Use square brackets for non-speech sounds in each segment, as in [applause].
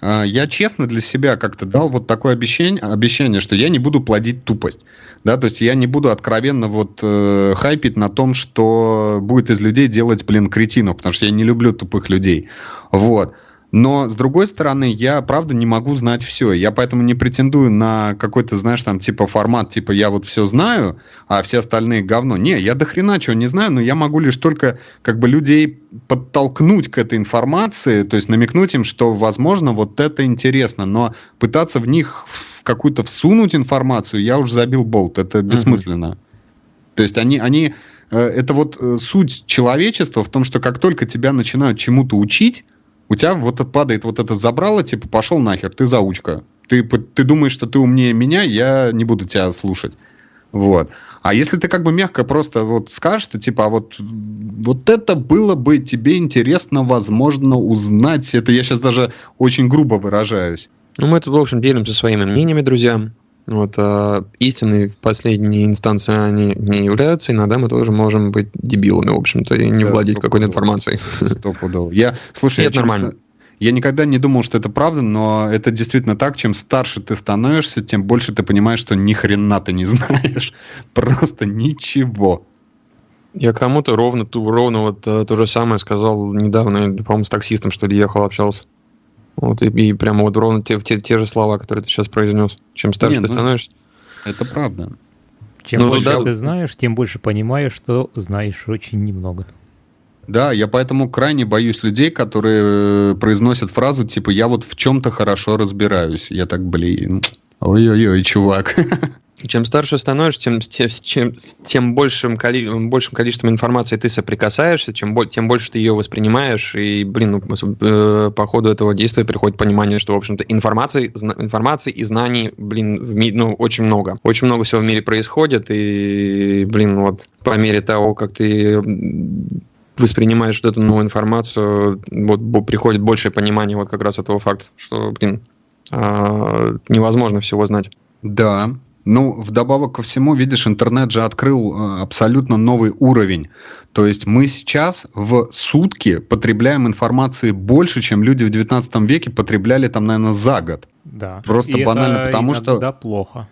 э, я честно для себя как-то дал вот такое обещание, обещание, что я не буду плодить тупость. Да, то есть я не буду откровенно вот э, хайпить на том, что будет из людей делать, блин, кретинов, потому что я не люблю тупых людей. Вот. Но, с другой стороны, я, правда, не могу знать все. Я поэтому не претендую на какой-то, знаешь, там, типа, формат, типа, я вот все знаю, а все остальные говно. Не, я до хрена чего не знаю, но я могу лишь только, как бы, людей подтолкнуть к этой информации, то есть намекнуть им, что, возможно, вот это интересно, но пытаться в них в какую-то всунуть информацию, я уже забил болт, это бессмысленно. Uh-huh. То есть они, они, э, это вот э, суть человечества в том, что как только тебя начинают чему-то учить, у тебя вот падает вот это забрало, типа, пошел нахер, ты заучка. Ты, ты думаешь, что ты умнее меня, я не буду тебя слушать. Вот. А если ты как бы мягко просто вот скажешь, что типа, а вот, вот это было бы тебе интересно, возможно, узнать. Это я сейчас даже очень грубо выражаюсь. Ну, мы тут, в общем, делимся своими мнениями, друзья. Вот, а истины в последней инстанции они не являются. Иногда мы тоже можем быть дебилами, в общем-то, и не да, владеть какой-то информацией. Стопудово. Я, слушай, я это нормально. Я никогда не думал, что это правда, но это действительно так. Чем старше ты становишься, тем больше ты понимаешь, что ни хрена ты не [laughs] знаешь. Просто ничего. Я кому-то ровно, ровно вот э, то же самое сказал недавно, по-моему, с таксистом, что ли, ехал, общался. Вот, и, и прямо вот ровно те, те, те же слова, которые ты сейчас произнес. Чем старше Нет, ты ну, становишься. Это правда. Чем ну, больше да, ты знаешь, тем больше понимаешь, что знаешь очень немного. Да, я поэтому крайне боюсь людей, которые э, произносят фразу типа «я вот в чем-то хорошо разбираюсь». Я так, блин, ой-ой-ой, чувак. [laughs] Чем старше становишься, тем, тем, чем, тем большим, коли, большим количеством информации ты соприкасаешься, чем, тем больше ты ее воспринимаешь, и, блин, ну, э, по ходу этого действия приходит понимание, что, в общем-то, информации, информации и знаний, блин, в ми, ну, очень много. Очень много всего в мире происходит, и, блин, вот по мере того, как ты воспринимаешь вот эту новую информацию, вот приходит большее понимание вот как раз этого факта, что, блин, э, невозможно всего знать. Да, ну, вдобавок ко всему, видишь, интернет же открыл э, абсолютно новый уровень. То есть мы сейчас в сутки потребляем информации больше, чем люди в 19 веке потребляли там, наверное, за год. Да. Просто И банально, потому что... Да, плохо.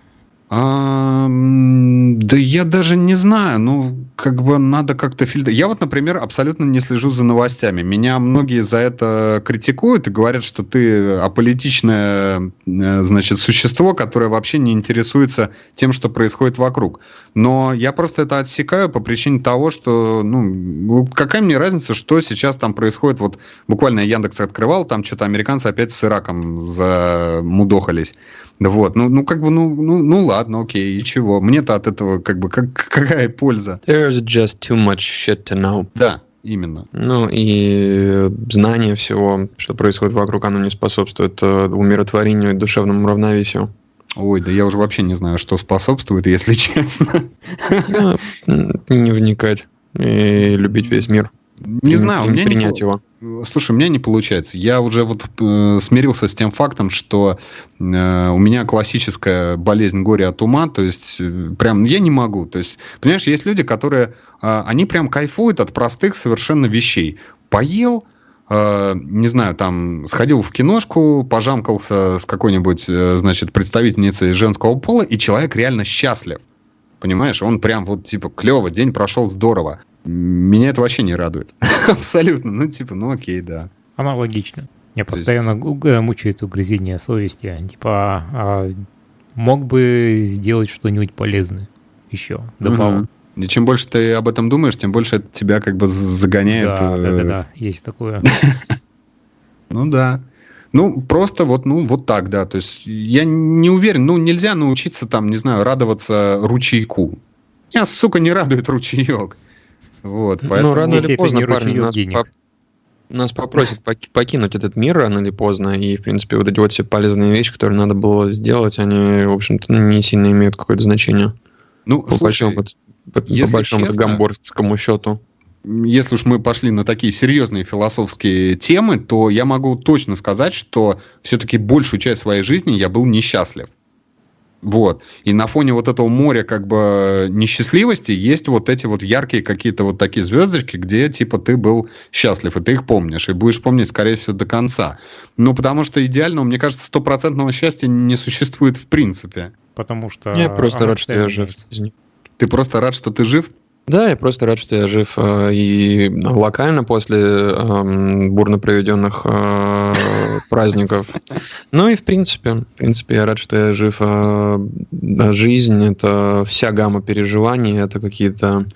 А, да я даже не знаю, ну, как бы надо как-то фильтр. Я вот, например, абсолютно не слежу за новостями. Меня многие за это критикуют и говорят, что ты аполитичное, э, значит, существо, которое вообще не интересуется тем, что происходит вокруг. Но я просто это отсекаю по причине того, что, ну, какая мне разница, что сейчас там происходит. Вот буквально Яндекс открывал, там что-то американцы опять с Ираком замудохались. Вот, ну, ну как бы, ну, ну, ну ладно, окей, и чего? Мне-то от этого как бы как, [laughs] какая польза? There's just too much shit to know. Да, именно. Ну и знание всего, что происходит вокруг, оно не способствует э, умиротворению и душевному равновесию. Ой, да я уже вообще не знаю, что способствует, [laughs] если честно. Ну, [laughs] не вникать и любить весь мир. Не знаю, у меня принять не... его. Слушай, у меня не получается. Я уже вот э, смирился с тем фактом, что э, у меня классическая болезнь горя от ума, то есть э, прям я не могу. То есть, понимаешь, есть люди, которые, э, они прям кайфуют от простых совершенно вещей. Поел, э, не знаю, там, сходил в киношку, пожамкался с какой-нибудь, э, значит, представительницей женского пола, и человек реально счастлив. Понимаешь, он прям вот типа клево, день прошел здорово. Меня это вообще не радует. [laughs] Абсолютно. Ну, типа, ну окей, да. Аналогично. Меня То постоянно есть... Э, мучает угрызение совести. Типа, а, мог бы сделать что-нибудь полезное еще добавок. Угу. И чем больше ты об этом думаешь, тем больше это тебя как бы загоняет. Да, да, да, да, есть такое. [laughs] Ну да. Ну, просто вот, ну, вот так, да. То есть я не уверен, ну, нельзя научиться там, не знаю, радоваться ручейку. Я, сука, не радует ручеек. Вот, ну, поэтому... Ну, рано Если или поздно, парни, нас, денег. По... нас попросят покинуть этот мир рано или поздно, и, в принципе, вот эти вот все полезные вещи, которые надо было сделать, они, в общем-то, ну, не сильно имеют какое-то значение. Ну, по слушай, большому, по, по большому честно, гамбургскому счету. Если уж мы пошли на такие серьезные философские темы, то я могу точно сказать, что все-таки большую часть своей жизни я был несчастлив. Вот. И на фоне вот этого моря как бы несчастливости есть вот эти вот яркие какие-то вот такие звездочки, где типа ты был счастлив, и ты их помнишь, и будешь помнить, скорее всего, до конца. Ну, потому что идеального, мне кажется, стопроцентного счастья не существует в принципе. Потому что... Я просто рад, что я жив. Ты просто рад, что ты жив? Да, я просто рад, что я жив э, и локально после э, бурно проведенных э, [laughs] праздников. Ну и в принципе, в принципе, я рад, что я жив. Э, жизнь это вся гамма переживаний, это какие-то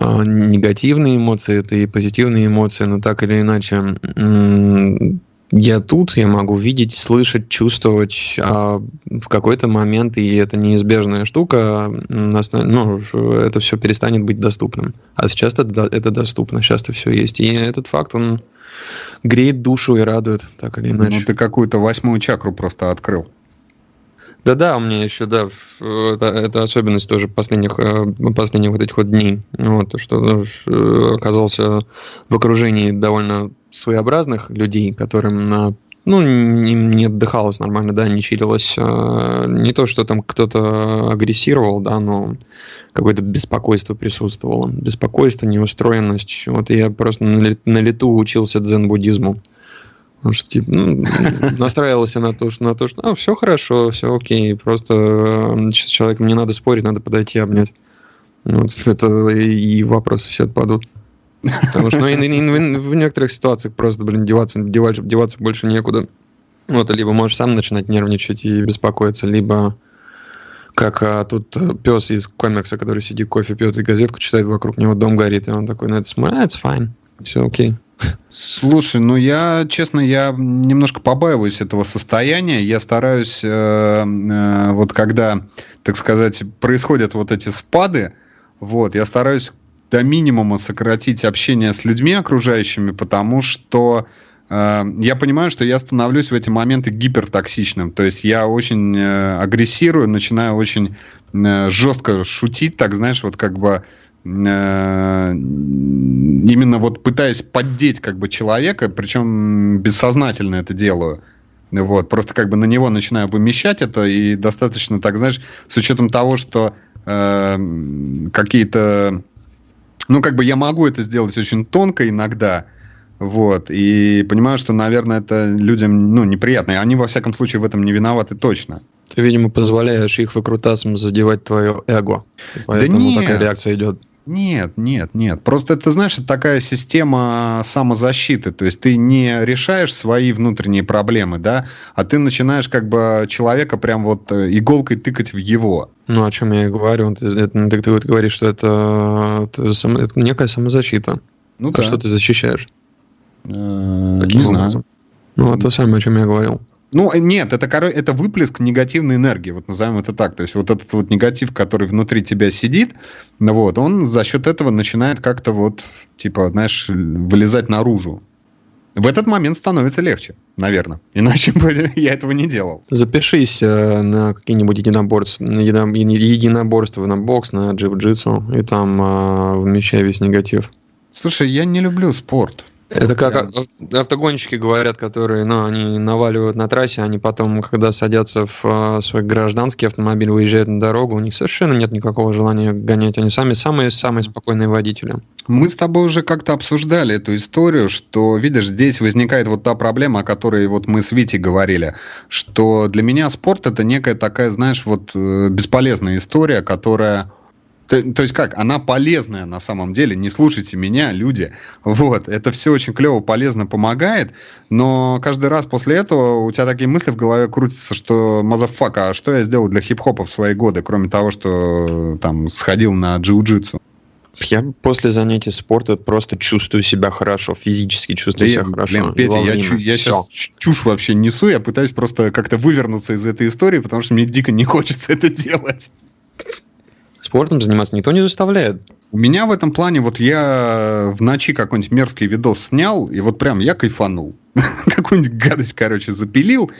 негативные эмоции, это и позитивные эмоции, но так или иначе я тут, я могу видеть, слышать, чувствовать, а в какой-то момент, и это неизбежная штука, ну, это все перестанет быть доступным. А сейчас это, это доступно, сейчас это все есть. И этот факт, он греет душу и радует, так или иначе. Ну, ты какую-то восьмую чакру просто открыл. Да-да, у меня еще, да, это, это особенность тоже последних, э, последних вот этих вот дней. Вот, что э, оказался в окружении довольно своеобразных людей, которым ну, не, не отдыхалось нормально, да, не чилилось. Э, не то, что там кто-то агрессировал, да, но какое-то беспокойство присутствовало. Беспокойство, неустроенность. Вот я просто на лету учился дзен-буддизму. Потому что, типа, ну, [laughs] настраивался на то, что, на то, что а, все хорошо, все окей, просто э, с человеком не надо спорить, надо подойти обнять. Вот, это и вопросы все отпадут. Потому что ну, и, и, и, в некоторых ситуациях просто, блин, деваться, деваться, деваться больше некуда. Вот, либо можешь сам начинать нервничать и беспокоиться, либо как а, тут э, пес из комикса, который сидит, кофе пьет и газетку читает, вокруг него дом горит, и он такой на это смотрит, а, it's fine, все окей. Слушай, ну я, честно, я немножко побаиваюсь этого состояния. Я стараюсь, э, э, вот когда, так сказать, происходят вот эти спады, вот, я стараюсь до минимума сократить общение с людьми окружающими, потому что э, я понимаю, что я становлюсь в эти моменты гипертоксичным. То есть я очень э, агрессирую, начинаю очень э, жестко шутить, так знаешь, вот как бы именно вот пытаясь поддеть как бы человека, причем бессознательно это делаю. Вот, просто как бы на него начинаю вымещать это, и достаточно, так знаешь, с учетом того, что э, какие-то... Ну, как бы я могу это сделать очень тонко иногда, вот, и понимаю, что, наверное, это людям, ну, неприятно, и они, во всяком случае, в этом не виноваты точно. Ты, видимо, позволяешь их выкрутасам задевать твое эго, поэтому да нет. такая реакция идет. Нет, нет, нет. Просто ты знаешь, это такая система самозащиты. То есть ты не решаешь свои внутренние проблемы, да, а ты начинаешь как бы человека прям вот э, иголкой тыкать в его. Ну, о чем я и говорю. Ты, это, ты, ты вот говоришь, что это, это, это некая самозащита. Ну, а да. что ты защищаешь? Э, не знаю. Ну, то самое, о чем я говорил. Ну, э, нет, это, это выплеск негативной энергии, вот назовем это так. То есть вот этот вот негатив, который внутри тебя сидит, ну вот, он за счет этого начинает как-то вот, типа, знаешь, вылезать наружу. В этот момент становится легче, наверное. [laughs] Иначе бы я этого не делал. Запишись э, на какие-нибудь единоборства, единоборства на бокс, на джиу-джитсу, и там э, вмещай весь негатив. Слушай, я не люблю спорт. Это как автогонщики говорят, которые, ну, они наваливают на трассе, они потом, когда садятся в э, свой гражданский автомобиль, выезжают на дорогу, у них совершенно нет никакого желания гонять. Они сами самые-самые спокойные водители. Мы с тобой уже как-то обсуждали эту историю, что, видишь, здесь возникает вот та проблема, о которой вот мы с Витей говорили, что для меня спорт это некая такая, знаешь, вот э, бесполезная история, которая то, то есть как, она полезная на самом деле, не слушайте меня, люди. Вот, это все очень клево, полезно, помогает, но каждый раз после этого у тебя такие мысли в голове крутятся, что мазафака, а что я сделал для хип-хопа в свои годы, кроме того, что там сходил на джиу-джитсу? Я после занятий спорта просто чувствую себя хорошо, физически чувствую да себя я, хорошо. Блин, Петя, я, чу, я сейчас чушь вообще несу, я пытаюсь просто как-то вывернуться из этой истории, потому что мне дико не хочется это делать. Спортом заниматься никто не заставляет. У меня в этом плане, вот я в ночи какой-нибудь мерзкий видос снял, и вот прям я кайфанул. [laughs] Какую-нибудь гадость, короче, запилил,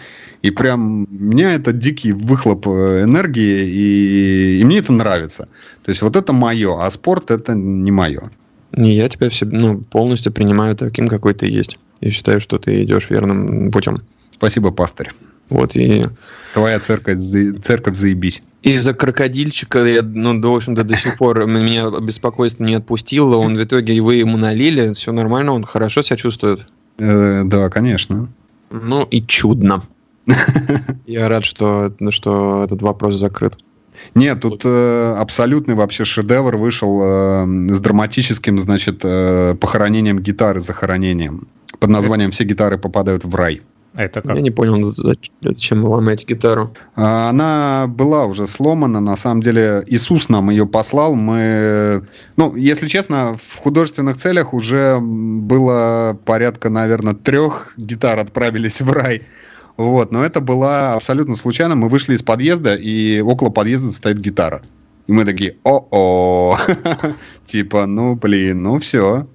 и прям меня это дикий выхлоп э, энергии, и, и мне это нравится. То есть вот это мое, а спорт это не мое. Не, я тебя все, ну, полностью принимаю таким, какой ты есть. Я считаю, что ты идешь верным путем. Спасибо, пастырь. Вот и... Твоя церковь, церковь заебись. Из-за крокодильчика, я, ну, в общем-то, до сих пор меня беспокойство не отпустило. Он в итоге, вы ему налили, все нормально, он хорошо себя чувствует. Э, да, конечно. Ну и чудно. [laughs] Я рад, что, что этот вопрос закрыт. Нет, тут э, абсолютный вообще шедевр вышел э, с драматическим, значит, э, похоронением гитары, захоронением. Под названием «Все гитары попадают в рай». Это как? Я не понял, зачем вы ломаете гитару. А, она была уже сломана. На самом деле Иисус нам ее послал. Мы, ну, если честно, в художественных целях уже было порядка, наверное, трех гитар отправились в рай. Вот, но это было абсолютно случайно. Мы вышли из подъезда, и около подъезда стоит гитара. И мы такие, о-о, [laughs] типа, ну, блин, ну все.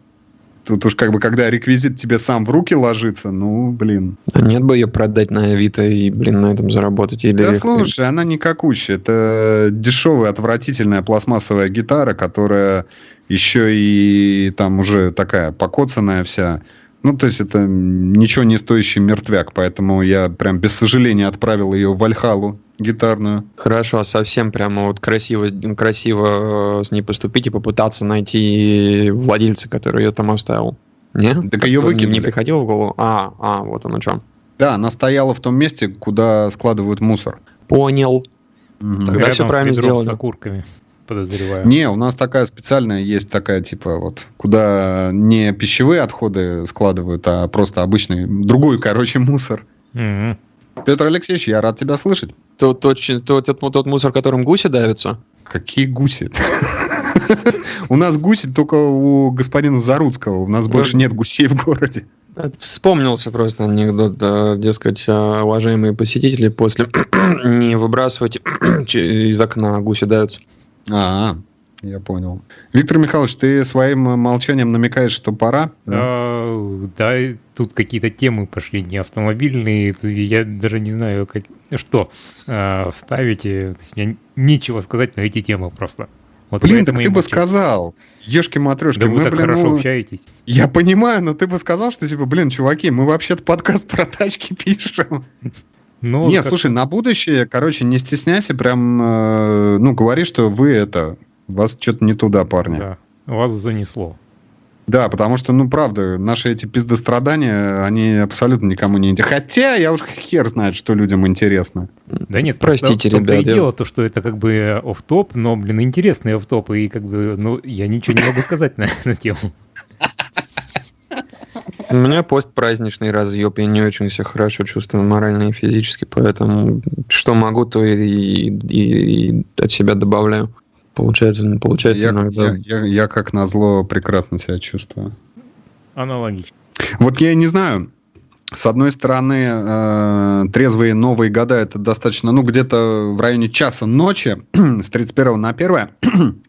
Тут уж как бы, когда реквизит тебе сам в руки ложится, ну, блин. А нет бы ее продать на Авито и, блин, на этом заработать? Или... Да слушай, она никакущая. Это дешевая, отвратительная пластмассовая гитара, которая еще и там уже такая покоцанная вся. Ну, то есть это ничего не стоящий мертвяк, поэтому я прям без сожаления отправил ее в Вальхалу гитарную. Хорошо, а совсем прямо вот красиво, красиво э, с ней поступить и попытаться найти владельца, который ее там оставил. Не? Так ее выкинули. Не приходило в голову? А, а, вот он о чем. Да, она стояла в том месте, куда складывают мусор. Понял. Угу. Тогда Рядом все правильно сделали. с окурками подозреваю. Не, у нас такая специальная есть такая, типа, вот, куда не пищевые отходы складывают, а просто обычный, другой, короче, мусор. mm Петр Алексеевич, я рад тебя слышать. Тот, тот, тот, тот, тот мусор, которым гуси давятся? Какие гуси? [laughs] У нас гуси только у господина Заруцкого. У нас больше нет гусей в городе. Вспомнился просто анекдот, дескать, а, уважаемые посетители, после [clears throat] не выбрасывать [clears throat] из окна гуси даются. А, я понял. Виктор Михайлович, ты своим молчанием намекаешь, что пора? Да, а, да тут какие-то темы пошли не автомобильные. Я даже не знаю, как, что а, вставите. То есть, мне нечего сказать на эти темы просто. Вот блин, так ты бы сказал, ешки матрешки. Да мы, вы так блин, хорошо ну, общаетесь. Я понимаю, но ты бы сказал, что типа, блин, чуваки, мы вообще-то подкаст про тачки [laughs] пишем. Ну, Нет, как... слушай, на будущее, короче, не стесняйся, прям, э, ну, говори, что вы это, вас что-то не туда, парни. Да, вас занесло. Да, потому что, ну, правда, наши эти пиздострадания, они абсолютно никому не интересны. Хотя я уж хер знает, что людям интересно. Да нет, простите, ребята. и дело то, что это как бы оф топ но, блин, интересный оф топ и как бы, ну, я ничего не могу сказать на эту тему. У меня постпраздничный разъеб, я не очень себя хорошо чувствую морально и физически, поэтому что могу, то и, и, и от себя добавляю. Получается, получается я, иногда. Я, я, я как назло прекрасно себя чувствую. Аналогично. Вот я не знаю, с одной стороны, э, трезвые новые года это достаточно, ну, где-то в районе часа ночи, [clears throat] с 31 на 1 [clears throat]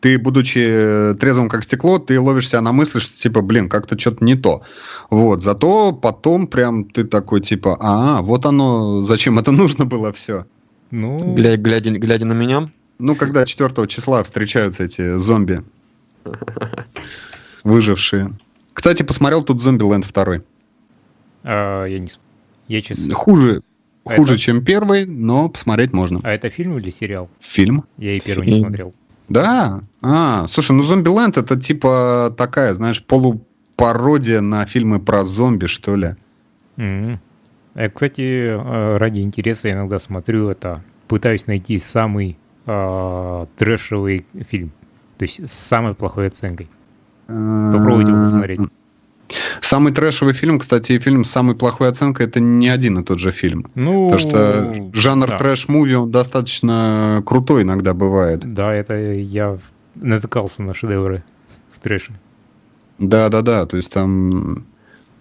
ты, будучи э, трезвым как стекло, ты ловишь себя на мысли, что типа, блин, как-то что-то не то. Вот, зато потом прям ты такой типа, а, вот оно, зачем это нужно было все. Ну... Глядя, глядя, глядя на меня? Ну, когда 4 числа встречаются эти зомби. Выжившие. Кстати, посмотрел тут Зомби Ленд 2. А, я не я честно... Хуже, а хуже, это... чем первый, но посмотреть можно. А это фильм или сериал? Фильм. Я и первый не смотрел. Да? А, слушай, ну Зомбиленд это типа такая, знаешь, полупародия на фильмы про зомби, что ли. Mm-hmm. Я, кстати, э, ради интереса иногда смотрю это, пытаюсь найти самый э, трэшевый фильм, то есть с самой плохой оценкой. Попробуйте его посмотреть. Самый трэшевый фильм, кстати, фильм с самой плохой оценкой, это не один и тот же фильм. Ну, Потому что жанр да. трэш-муви, он достаточно крутой иногда бывает. Да, это я натыкался на шедевры в трэше. Да-да-да, то есть там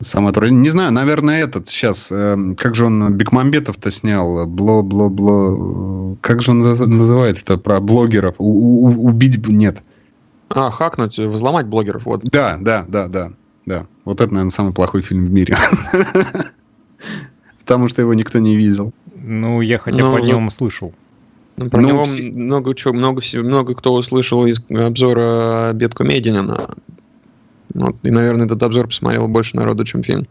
самое отвратительное. Не знаю, наверное, этот сейчас, э, как же он Бекмамбетов-то снял, бло-бло-бло, как же он называется-то, про блогеров, у- у- убить, нет. А, хакнуть, взломать блогеров, вот. Да, да, да, да. Да, вот это, наверное, самый плохой фильм в мире. [laughs] Потому что его никто не видел. Ну, я хотя бы ну, о нем слышал. Ну, про ну, него все... много, чего, много, много кто услышал из обзора Бетку Мединина. Вот, и, наверное, этот обзор посмотрел больше народу, чем фильм.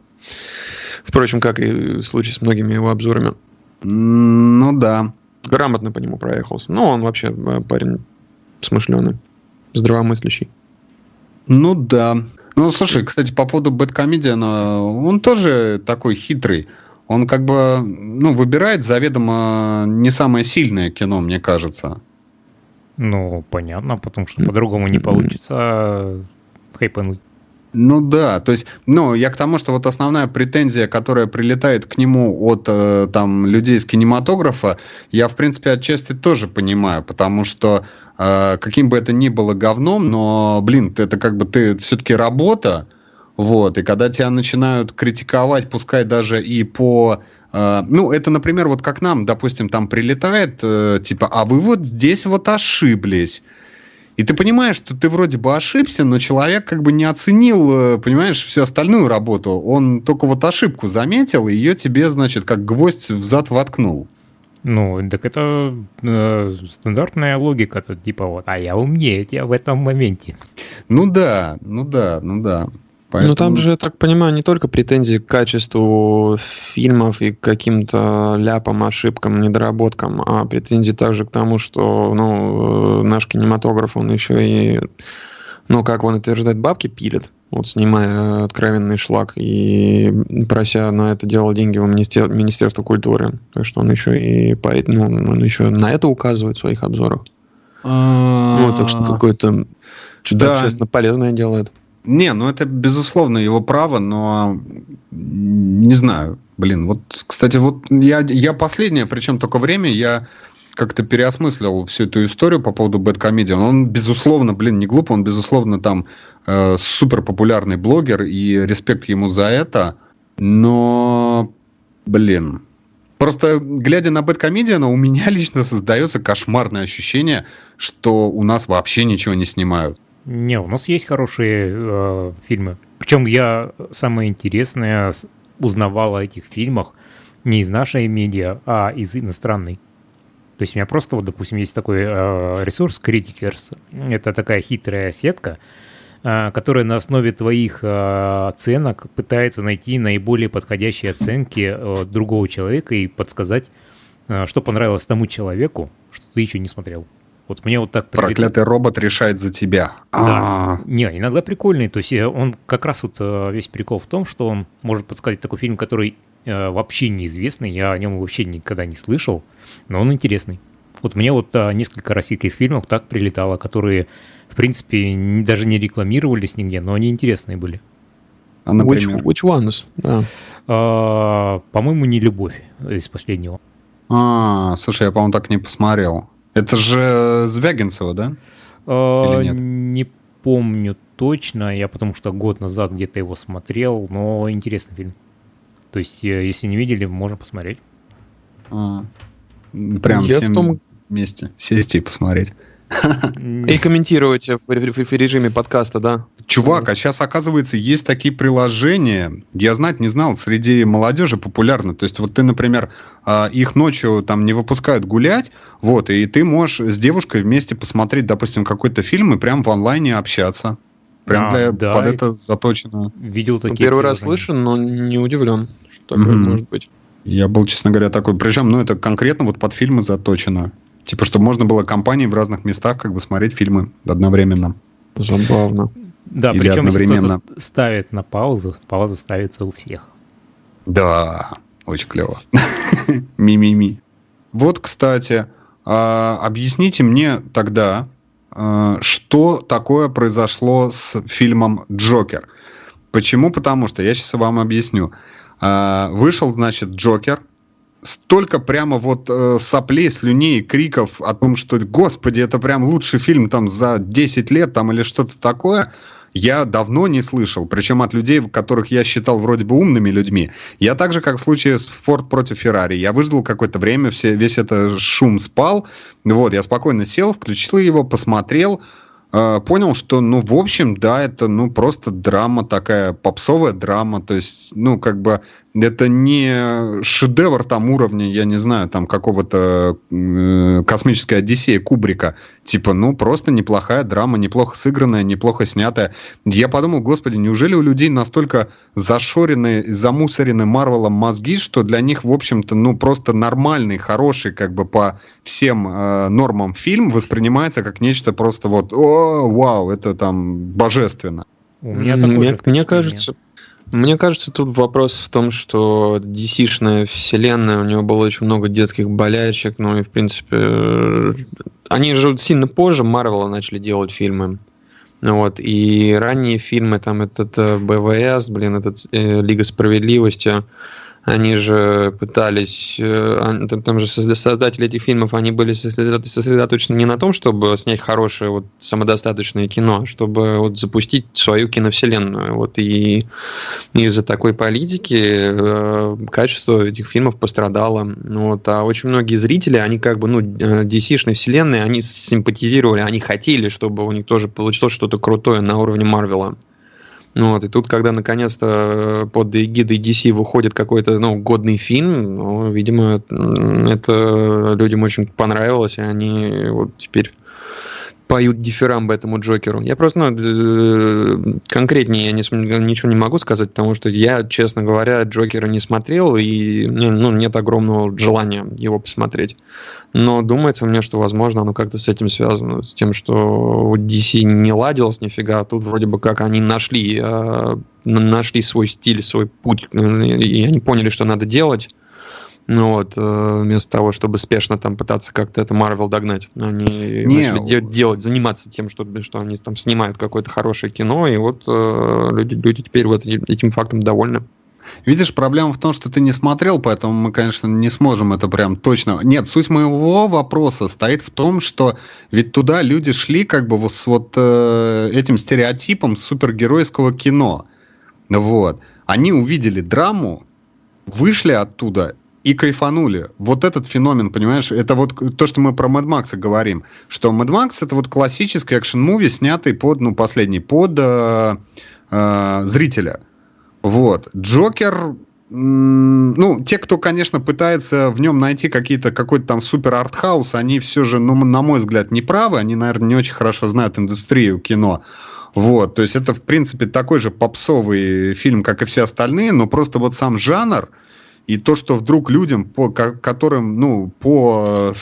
Впрочем, как и в случае с многими его обзорами. Ну да. Грамотно по нему проехался. Ну, он вообще э, парень смышленый, здравомыслящий. Ну да. Ну, слушай, кстати, по поводу Бэткомедиана, он тоже такой хитрый. Он как бы, ну, выбирает заведомо не самое сильное кино, мне кажется. Ну, понятно, потому что по-другому не получится хайпануть. Ну да, то есть, ну, я к тому, что вот основная претензия, которая прилетает к нему от э, там людей из кинематографа, я, в принципе, отчасти тоже понимаю, потому что э, каким бы это ни было говном, но, блин, это как бы ты все-таки работа, вот, и когда тебя начинают критиковать, пускай даже и по... Э, ну, это, например, вот как нам, допустим, там прилетает, э, типа, а вы вот здесь вот ошиблись. И ты понимаешь, что ты вроде бы ошибся, но человек как бы не оценил, э, понимаешь, всю остальную работу. Он только вот ошибку заметил, и ее тебе, значит, как гвоздь в зад воткнул. Ну, так это э, стандартная логика, тут типа вот, а я умнее тебя в этом моменте. Ну да, ну да, ну да. Поэтому... Ну там же, я так понимаю, не только претензии к качеству фильмов и к каким-то ляпам, ошибкам, недоработкам, а претензии также к тому, что ну, э, наш кинематограф, он еще и, ну, как он утверждает, бабки пилит, вот снимая откровенный шлак и прося на это дело деньги у министер... Министерства культуры. Так что он еще и по... ну, он еще на это указывает в своих обзорах. Ну, так что какое-то что-то общественно полезное делает. Не, ну это безусловно его право, но не знаю. Блин, вот, кстати, вот я, я последнее, причем только время, я как-то переосмыслил всю эту историю по поводу Бэткомедиан. Он, безусловно, блин, не глупо, он, безусловно, там э, супер популярный блогер, и респект ему за это. Но, блин, просто глядя на Бэткомедиана, у меня [laughs] лично создается кошмарное ощущение, что у нас вообще ничего не снимают. Не, у нас есть хорошие э, фильмы. Причем я самое интересное узнавал о этих фильмах не из нашей медиа, а из иностранной. То есть у меня просто, вот, допустим, есть такой э, ресурс Criticers. Это такая хитрая сетка, э, которая на основе твоих э, оценок пытается найти наиболее подходящие оценки э, другого человека и подсказать, э, что понравилось тому человеку, что ты еще не смотрел. Вот мне вот так... Проклятый робот решает за тебя. Да. А-а-а. Не, иногда прикольный. То есть э, он как раз вот э, весь прикол в том, что он может подсказать такой фильм, который э, вообще неизвестный, я о нем вообще никогда не слышал, но он интересный. Вот мне вот несколько российских фильмов так прилетало, которые, в принципе, даже не рекламировались нигде, но они интересные были. А, например? Which, which ones? Да. А, по-моему, не любовь из последнего. А, слушай, я, по-моему, так не посмотрел. Это же Звягинцева, да? А, не помню точно, я потому что год назад где-то его смотрел, но интересный фильм. То есть, э, если не видели, можно посмотреть. А, прям я всем в том... вместе сесть и посмотреть. И комментировать в, режиме подкаста, да? Чувак, а сейчас, оказывается, есть такие приложения, я знать не знал, среди молодежи популярны. То есть вот ты, например, а, их ночью там не выпускают гулять, вот, и ты можешь с девушкой вместе посмотреть, допустим, какой-то фильм и прям в онлайне общаться. Прям а, для, да, под это заточено. Видел такие. Первый раз слышен, но не удивлен, что такое mm-hmm. может быть. Я был, честно говоря, такой. Причем, ну, это конкретно вот под фильмы заточено. Типа, чтобы можно было компании в разных местах как бы смотреть фильмы одновременно. Забавно. Да, Или причем одновременно. если кто-то ставит на паузу, пауза ставится у всех. Да, очень клево. [laughs] Ми-ми-ми. Вот, кстати, а, объясните мне тогда, а, что такое произошло с фильмом «Джокер». Почему? Потому что, я сейчас вам объясню. А, вышел, значит, «Джокер», столько прямо вот э, соплей, слюней, криков о том, что, господи, это прям лучший фильм там за 10 лет там или что-то такое, я давно не слышал. Причем от людей, которых я считал вроде бы умными людьми. Я так же, как в случае с Форд против Феррари. Я выждал какое-то время, все, весь этот шум спал. Вот, я спокойно сел, включил его, посмотрел, э, понял, что, ну, в общем, да, это, ну, просто драма такая, попсовая драма. То есть, ну, как бы это не шедевр там уровня, я не знаю, там какого-то э, космической Одиссеи Кубрика. Типа, ну, просто неплохая драма, неплохо сыгранная, неплохо снятая. Я подумал, господи, неужели у людей настолько зашорены, замусорены Марвелом мозги, что для них, в общем-то, ну, просто нормальный, хороший, как бы по всем э, нормам фильм воспринимается как нечто просто вот, о, вау, это там божественно. У меня мне, мне кажется, мне кажется, тут вопрос в том, что DC-шная вселенная, у него было очень много детских болячек, ну и, в принципе, э, они же сильно позже Марвела начали делать фильмы. Вот, и ранние фильмы, там этот э, БВС, блин, этот э, Лига Справедливости, они же пытались, э, там же создатели этих фильмов, они были сосредоточены не на том, чтобы снять хорошее вот самодостаточное кино, а чтобы вот запустить свою киновселенную. Вот и из-за такой политики э, качество этих фильмов пострадало. Вот, а очень многие зрители, они как бы, ну, э, DC-шной вселенной, они симпатизировали, они хотели, чтобы у них тоже получилось что-то крутое на уровне Марвела. Вот, и тут, когда наконец-то э, под эгидой DC выходит какой-то ну, годный фильм, ну, видимо, это людям очень понравилось, и они вот теперь поют дифирамбы этому Джокеру. Я просто, ну, конкретнее я не, ничего не могу сказать, потому что я, честно говоря, Джокера не смотрел, и ну, нет огромного желания его посмотреть. Но думается мне, что, возможно, оно как-то с этим связано, с тем, что DC не ладилось нифига, а тут вроде бы как они нашли, э, нашли свой стиль, свой путь, и они поняли, что надо делать, ну вот, э, вместо того, чтобы спешно там пытаться как-то это Марвел догнать, они не, начали де- делать, заниматься тем, что, что они там снимают какое-то хорошее кино, и вот э, люди, люди теперь вот этим фактом довольны. Видишь, проблема в том, что ты не смотрел, поэтому мы, конечно, не сможем это прям точно... Нет, суть моего вопроса стоит в том, что ведь туда люди шли как бы вот с вот э, этим стереотипом супергеройского кино. Вот. Они увидели драму, вышли оттуда и кайфанули. Вот этот феномен, понимаешь, это вот то, что мы про Mad Max говорим, что Mad Max это вот классический экшен-муви, снятый под, ну, последний, под э, э, зрителя. Вот. Джокер, ну, те, кто, конечно, пытается в нем найти какие-то, какой-то там супер артхаус, они все же, ну, на мой взгляд, не правы, они, наверное, не очень хорошо знают индустрию кино. Вот, то есть это, в принципе, такой же попсовый фильм, как и все остальные, но просто вот сам жанр, и то, что вдруг людям, по которым, ну, по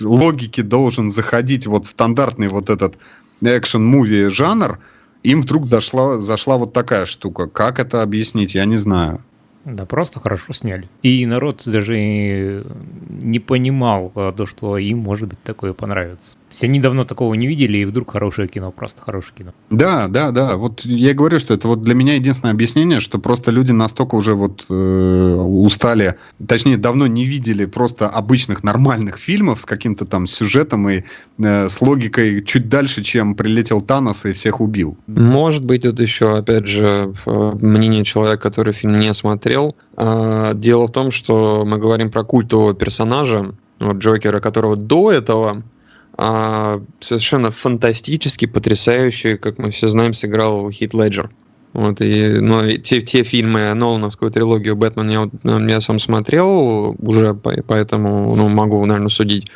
логике должен заходить вот стандартный вот этот экшен-муви жанр, им вдруг зашла, зашла вот такая штука. Как это объяснить, я не знаю. Да, просто хорошо сняли. И народ даже не понимал а, то, что им, может быть, такое понравится. Все они давно такого не видели, и вдруг хорошее кино, просто хорошее кино. Да, да, да. Вот я говорю, что это вот для меня единственное объяснение, что просто люди настолько уже вот э, устали, точнее, давно не видели просто обычных нормальных фильмов с каким-то там сюжетом и э, с логикой чуть дальше, чем прилетел Танос и всех убил. Может быть, это еще, опять же, мнение человека, который фильм не смотрел. А, дело в том, что мы говорим про культового персонажа, вот Джокера, которого до этого а, совершенно фантастически, потрясающий, как мы все знаем, сыграл Хит Леджер. Вот, и, ну, те, те фильмы, Нолановскую трилогию «Бэтмен» я, я сам смотрел уже, поэтому ну, могу, наверное, судить.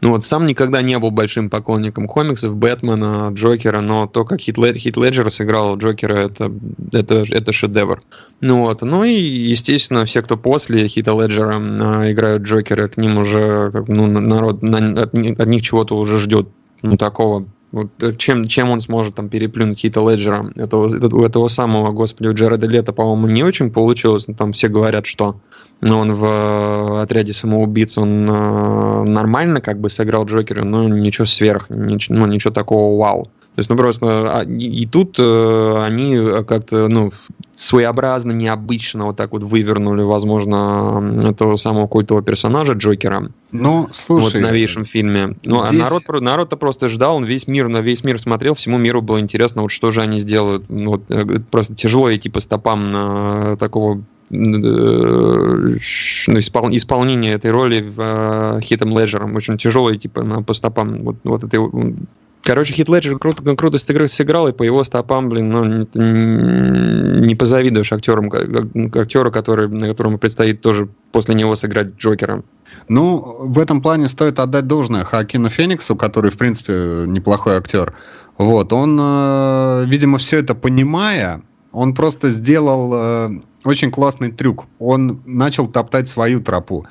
Ну, вот, сам никогда не был большим поклонником комиксов, Бэтмена, Джокера, но то, как Хит, Хит Леджер сыграл Джокера, это, это, это шедевр. Ну, вот. ну и, естественно, все, кто после Хита Леджера э, играют Джокера, к ним уже как, ну, народ на, от, от них чего-то уже ждет ну, такого вот, э, чем, чем он сможет там переплюнуть Хита Леджера. Этого, у этого самого, господи, у Джареда Лето, по-моему, не очень получилось. Там все говорят, что он в э, отряде самоубийц, он э, нормально как бы сыграл Джокера, но ничего сверх, ничего, ну, ничего такого вау. То есть, ну просто а, и, и тут э, они как-то, ну, своеобразно, необычно вот так вот вывернули, возможно, этого самого культового персонажа Джокера. Ну, слушай. Вот в новейшем фильме. Ну, а здесь... а народ, народ-то просто ждал, он весь мир, на весь мир смотрел, всему миру было интересно, вот что же они сделают. Ну, вот, э, просто тяжело идти по стопам на такого э, ну, испол, исполнение этой роли uh, Хитом Леджером. Очень тяжело идти по, по стопам вот, вот этой Короче, Хит Леджер круто, круто сыграл, и по его стопам, блин, ну, не позавидуешь актерам, актеру, который, на которому предстоит тоже после него сыграть Джокера. Ну, в этом плане стоит отдать должное Хакину Фениксу, который, в принципе, неплохой актер. Вот, он, э, видимо, все это понимая, он просто сделал э, очень классный трюк. Он начал топтать свою тропу.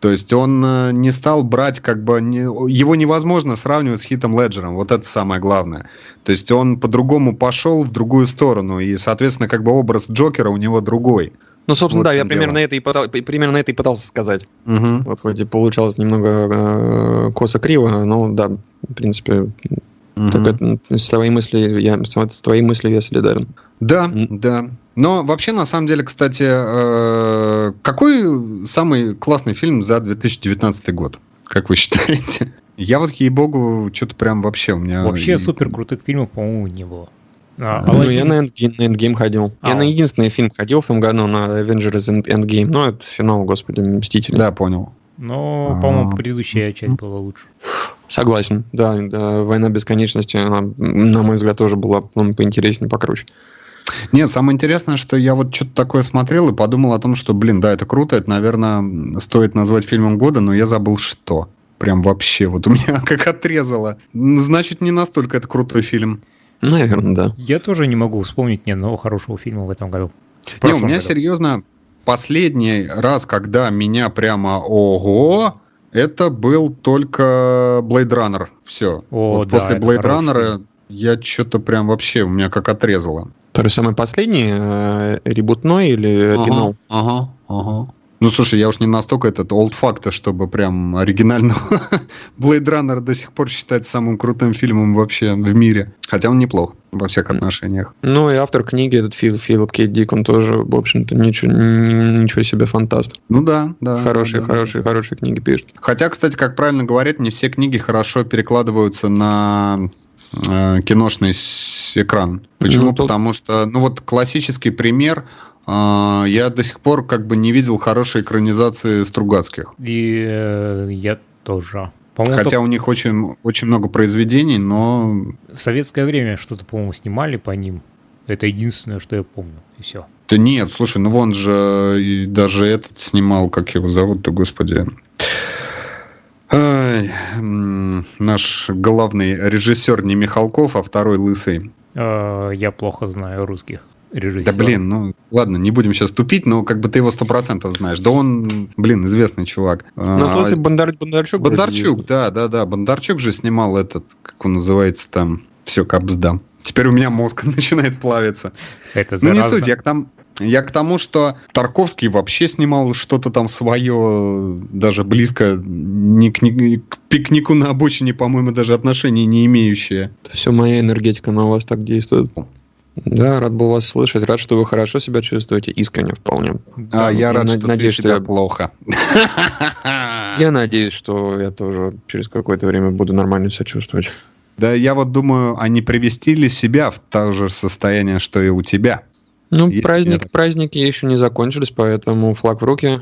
То есть он э, не стал брать, как бы, не, его невозможно сравнивать с Хитом Леджером, вот это самое главное. То есть он по-другому пошел в другую сторону, и, соответственно, как бы образ Джокера у него другой. Ну, собственно, вот да, я примерно это, и пытал, примерно это и пытался сказать. Угу. Вот хоть и получалось немного э, косо-криво, но да, в принципе, угу. так с твоей мысли я с твоей мыслью я солидарен. Да, mm. да. Но вообще, на самом деле, кстати, э, какой самый классный фильм за 2019 год? Как вы считаете? Я вот, ей-богу, что-то прям вообще у меня... Вообще супер крутых фильмов, по-моему, не было. А, ну, Алладин... я на Endgame, на Endgame ходил. А, я на единственный фильм ходил в том году, на Avengers Endgame. Ну, это финал, господи, Мстители. Да, понял. Но, по-моему, а. предыдущая часть была лучше. Согласен, да, да. «Война бесконечности», она, на мой взгляд, тоже была ну, поинтереснее, покруче. Нет, самое интересное, что я вот что-то такое смотрел и подумал о том, что, блин, да, это круто, это, наверное, стоит назвать фильмом года, но я забыл, что. Прям вообще, вот у меня [laughs] как отрезало. Значит, не настолько это крутой фильм. Наверное, да. Я тоже не могу вспомнить ни одного хорошего фильма в этом году. В не, у меня году. серьезно, последний раз, когда меня прямо ого, это был только Blade Runner. Все. О, вот да, после Blade Runner я что-то прям вообще у меня как отрезало. Второй самый последний, э, ребутной или оригинал? Ага, ага. Ну, слушай, я уж не настолько этот old факта, чтобы прям оригинального [laughs] Blade Runner до сих пор считать самым крутым фильмом вообще в мире. Хотя он неплох во всех отношениях. Ну, и автор книги этот Фил, Филипп Кейт Дик, он тоже, в общем-то, ничего, ничего себе фантаст. Ну да, да. Хорошие, да, хорошие, да. хорошие книги пишет. Хотя, кстати, как правильно говорят, не все книги хорошо перекладываются на киношный экран. Почему? Ну, тут... Потому что, ну вот классический пример, э, я до сих пор как бы не видел хорошей экранизации Стругацких. И э, я тоже. Хотя только... у них очень, очень много произведений, но... В советское время что-то, по-моему, снимали по ним. Это единственное, что я помню, и все. Да нет, слушай, ну вон же даже этот снимал, как его зовут-то, господи. Ай, наш главный режиссер не Михалков, а второй лысый. А, я плохо знаю русских режиссеров. Да блин, ну ладно, не будем сейчас тупить, но как бы ты его сто процентов знаешь. Да он, блин, известный чувак. Ну, в смысле, Бондар... Бондарчук? Бондарчук, да, да, да. Бондарчук же снимал этот, как он называется там, все, капсдам. Теперь у меня мозг [laughs] начинает плавиться. Это заразно. Ну не суть, я к, там, я к тому, что Тарковский вообще снимал что-то там свое, даже близко ни к, ни, к пикнику на обочине, по-моему, даже отношения не имеющее. Это все моя энергетика на вас так действует. Да, рад был вас слышать. Рад, что вы хорошо себя чувствуете. Искренне вполне. А, я рад, что надеюсь, ты себя что плохо. Я надеюсь, что я тоже через какое-то время буду нормально себя чувствовать. Да, я вот думаю, а не привести ли себя в то же состояние, что и у тебя? Ну, праздник, праздники еще не закончились, поэтому флаг в руки.